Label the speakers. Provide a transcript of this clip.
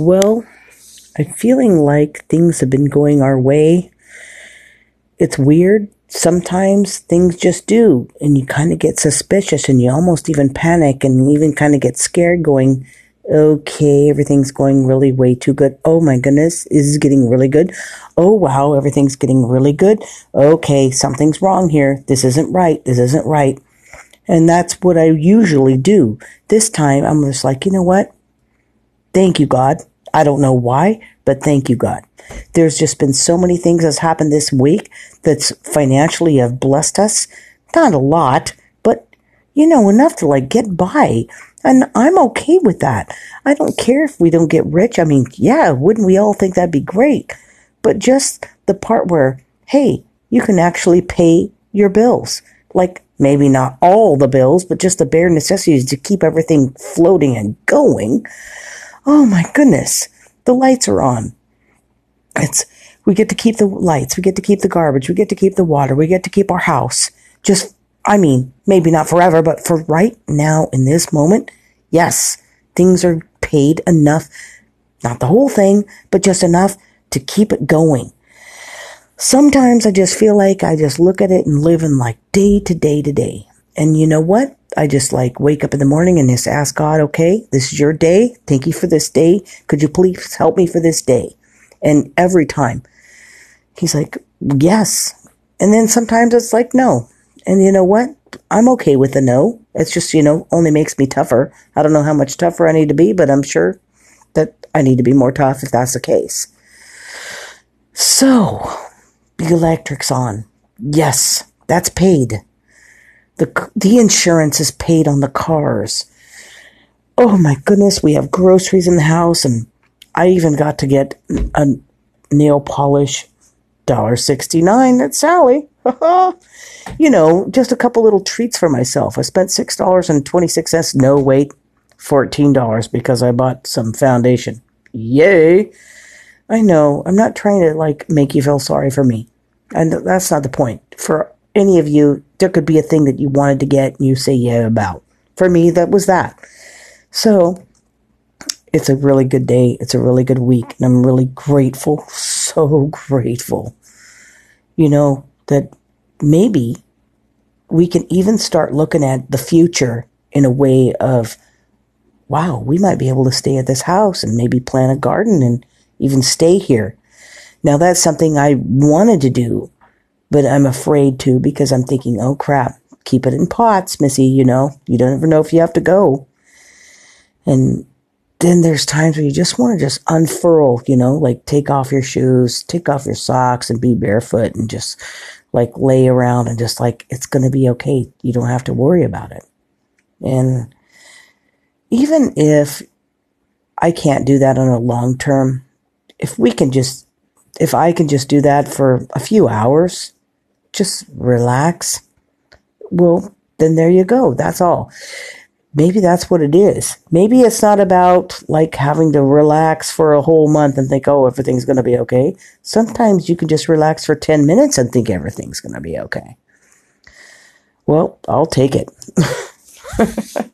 Speaker 1: Well, I'm feeling like things have been going our way. It's weird. Sometimes things just do, and you kind of get suspicious and you almost even panic and even kind of get scared going, okay, everything's going really way too good. Oh my goodness, this is getting really good. Oh wow, everything's getting really good. Okay, something's wrong here. This isn't right. This isn't right. And that's what I usually do. This time I'm just like, you know what? Thank you, God. I don't know why, but thank you, God. There's just been so many things that's happened this week that's financially have blessed us. Not a lot, but you know, enough to like get by. And I'm okay with that. I don't care if we don't get rich. I mean, yeah, wouldn't we all think that'd be great? But just the part where, hey, you can actually pay your bills. Like maybe not all the bills, but just the bare necessities to keep everything floating and going. Oh my goodness. The lights are on. It's, we get to keep the lights. We get to keep the garbage. We get to keep the water. We get to keep our house. Just, I mean, maybe not forever, but for right now in this moment, yes, things are paid enough. Not the whole thing, but just enough to keep it going. Sometimes I just feel like I just look at it and live in like day to day to day. And you know what? I just like wake up in the morning and just ask God, okay, this is your day. Thank you for this day. Could you please help me for this day? And every time he's like, yes. And then sometimes it's like, no. And you know what? I'm okay with the no. It's just, you know, only makes me tougher. I don't know how much tougher I need to be, but I'm sure that I need to be more tough if that's the case. So, the electric's on. Yes, that's paid. The, the insurance is paid on the cars. Oh my goodness, we have groceries in the house and I even got to get a nail polish, $1.69 at Sally. you know, just a couple little treats for myself. I spent $6.26. No, wait, $14 because I bought some foundation. Yay! I know. I'm not trying to like make you feel sorry for me. And that's not the point. For any of you, there could be a thing that you wanted to get and you say yeah about. For me, that was that. So it's a really good day. It's a really good week. And I'm really grateful, so grateful, you know, that maybe we can even start looking at the future in a way of, wow, we might be able to stay at this house and maybe plant a garden and even stay here. Now that's something I wanted to do but I'm afraid to because I'm thinking, oh crap, keep it in pots, Missy, you know, you don't ever know if you have to go. And then there's times where you just want to just unfurl, you know, like take off your shoes, take off your socks and be barefoot and just like lay around and just like, it's going to be okay. You don't have to worry about it. And even if I can't do that on a long term, if we can just, if I can just do that for a few hours, just relax. Well, then there you go. That's all. Maybe that's what it is. Maybe it's not about like having to relax for a whole month and think, oh, everything's going to be okay. Sometimes you can just relax for 10 minutes and think everything's going to be okay. Well, I'll take it.